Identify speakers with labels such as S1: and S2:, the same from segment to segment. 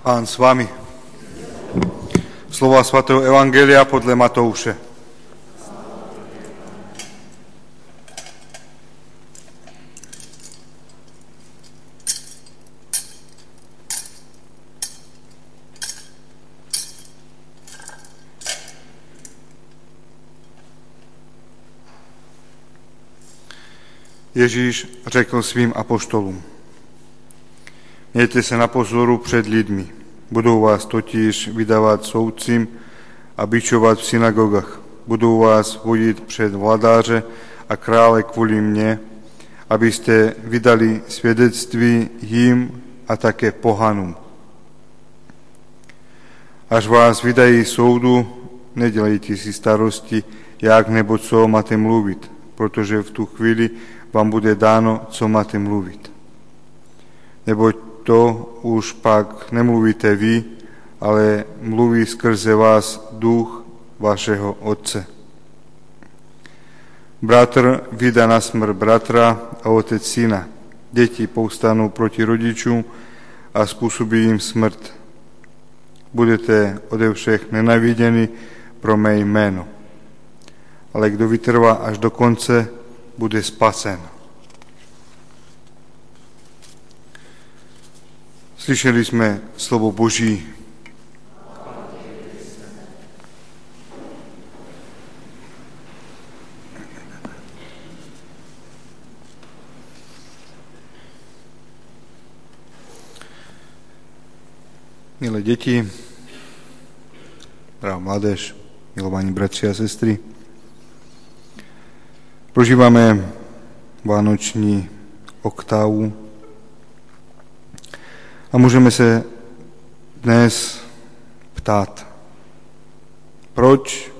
S1: Pán s vami. Slova svatého Evangelia podľa Matouše. Ježíš řekl svým apoštolům, Mějte se na pozoru před lidmi. Budou vás totiž vydávat soudcím a bičovat v synagogách. Budou vás vodit před vladáře a krále kvůli mně, abyste vydali svědectví jim a také pohanům. Až vás vydají soudu, nedělejte si starosti, jak nebo co máte mluvit, protože v tu chvíli vám bude dáno, co máte mluvit. Neboť to už pak nemluvíte vy, ale mluví skrze vás duch vašeho Otce. Bratr vydá na smrt bratra a otec syna. Deti povstanú proti rodičům a spôsobí im smrt. Budete ode všech nenavidení pro mé jméno. Ale kdo vytrvá až do konce, bude spasen. Slyšeli jsme slovo Boží. Milé deti, drahá mládež, milovaní bratři a sestry, prožíváme vánoční oktávu a můžeme se dnes ptát, proč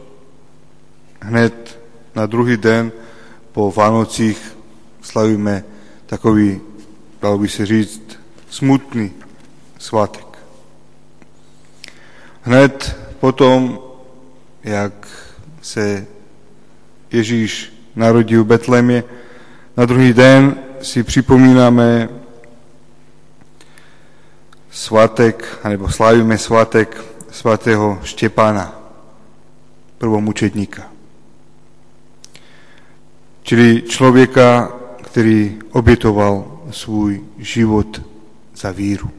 S1: hned na druhý den po Vánocích slavíme takový, dalo by se říct, smutný svátek. Hned potom, jak se Ježíš narodil v Betlémě, na druhý den si připomínáme svatek, alebo slávime svatek svatého Štepána, prvomučetníka. Čili člověka, který obětoval svůj život za víru.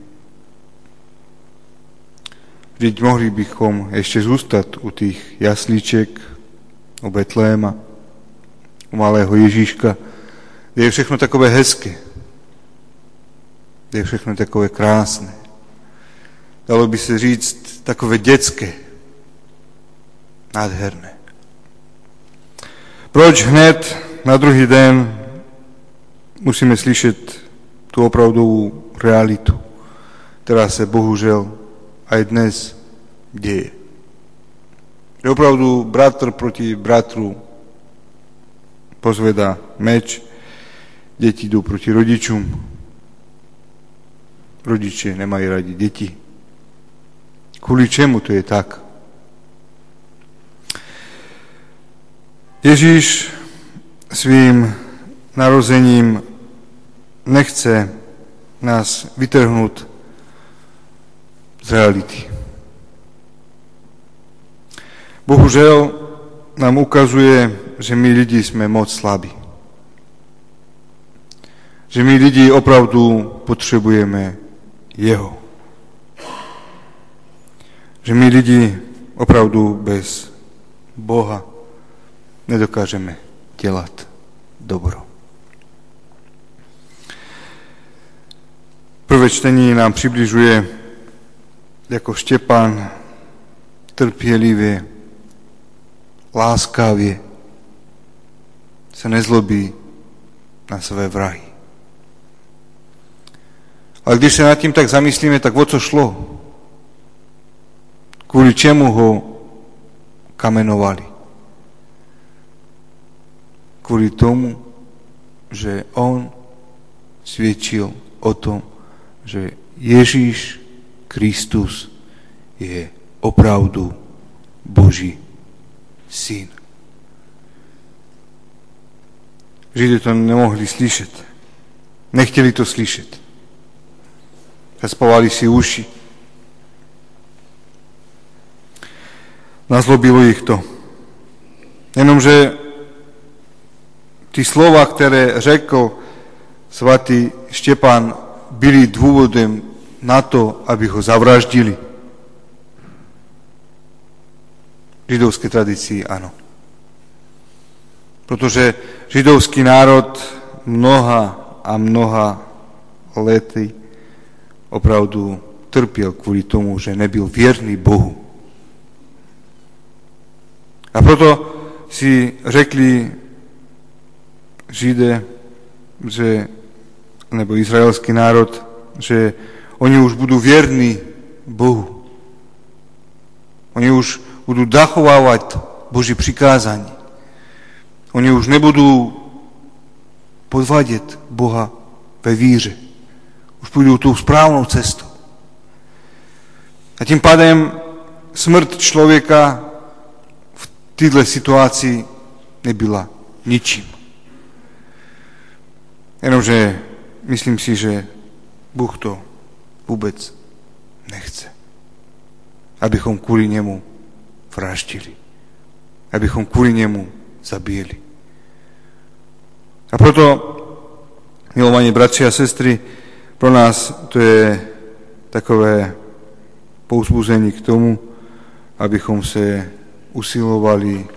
S1: Vždyť mohli bychom ještě zůstat u těch jaslíček, u Betléma, u malého Ježíška, kde je všechno takové hezké, kde je všechno takové krásné dalo by se říct, takové dětské, nádherné. Proč hned na druhý den musíme slyšet tu opravdovou realitu, která se bohužel aj dnes děje. Že opravdu bratr proti bratru pozvedá meč, děti jdou proti rodičům, rodiče nemají radi děti. Kvôli čemu to je tak? Ježíš svým narozením nechce nás vytrhnúť z reality. Bohužel nám ukazuje, že my lidi sme moc slabí. Že my lidi opravdu potrebujeme Jeho že my lidi opravdu bez Boha nedokážeme dělat dobro. Prvé čtení nám přibližuje jako Štěpán trpělivě, láskavě se nezlobí na své vrahy. Ale když se nad tím tak zamyslíme, tak o co šlo? Kvôli čemu ho kamenovali. Kvôli tomu, že on sviedčil o tom, že Ježíš Kristus je opravdu Boží syn. Židé to nemohli slyšet. Nechtěli to slyšet. Zaspovali si uši nazlobilo ich to. Jenomže tí slova, ktoré řekl svatý Štepan, byli dôvodem na to, aby ho zavraždili. V židovskej tradícii áno. Protože židovský národ mnoha a mnoha lety opravdu trpiel kvôli tomu, že nebyl vierný Bohu. A proto si řekli Žide, že, nebo izraelský národ, že oni už budú vierní Bohu. Oni už budú zachovávať Boží přikázání. Oni už nebudú podvádět Boha ve víře. Už půjdou tou správnou cestou. A tím pádem smrt člověka v této situaci nebyla ničím. Jenomže myslím si, že Bůh to vůbec nechce. Abychom kvůli němu vraždili. Abychom kvůli němu zabíjeli. A proto, milovaní bratři a sestry, pro nás to je takové pouzbuzení k tomu, abychom se usilovali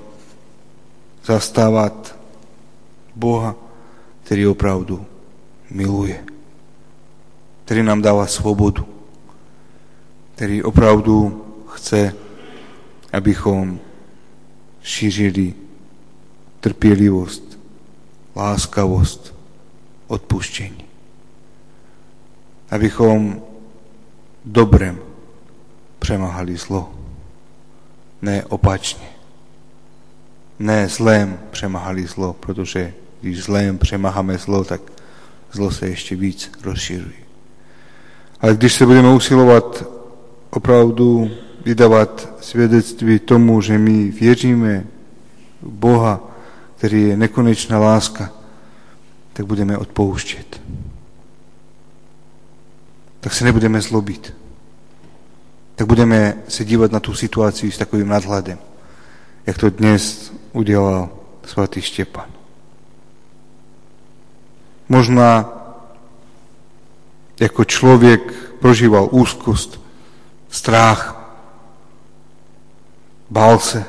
S1: zastávat Boha, který opravdu miluje, který nám dává svobodu, který opravdu chce, abychom šířili trpělivost, láskavost, odpuštění. Abychom dobrem přemáhali zlo, ne opačně. Ne zlém přemáhali zlo, protože když zlém přemáháme zlo, tak zlo se ještě víc rozšiřuje. Ale když se budeme usilovat opravdu vydávat svědectví tomu, že my věříme v Boha, který je nekonečná láska, tak budeme odpouštět. Tak se nebudeme zlobit. Tak budeme se dívat na tu situaci s takovým nadhledem, jak to dnes udělal svatý Štěpan. Možná jako člověk prožíval úzkost, strach, bál se,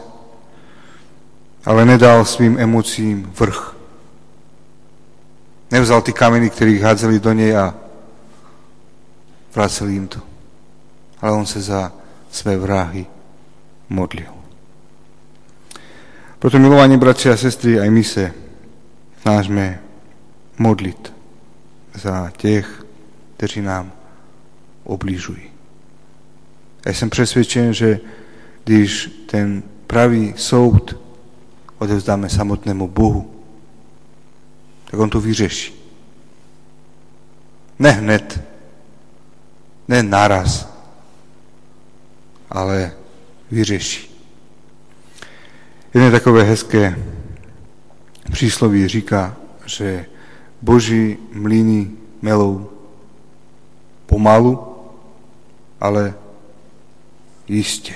S1: ale nedal svým emocím vrch. Nevzal ty kameny, ktorých hádzali do nej a vraceli im to. Ale on sa za své vrahy modlil. Proto, milovaní bratři a sestry, aj my se snažme modlit za těch, kteří nám obližují. Ja som presvedčen, že když ten pravý soud odevzdáme samotnému Bohu, tak on to vyřeší. Ne hned, ne naraz, ale vyřeší. Jedné takové hezké přísloví říká, že boží mlíny melou pomalu, ale jistě.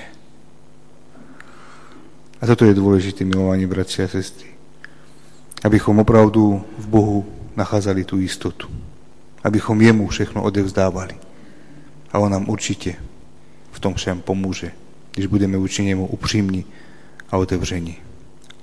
S1: A toto je dôležité, milovaní bratři a sestry. Abychom opravdu v Bohu nacházali tú istotu. Abychom jemu všechno odevzdávali. A on nám určite v tom všem pomôže, když budeme uči nemu upřímní a otevření.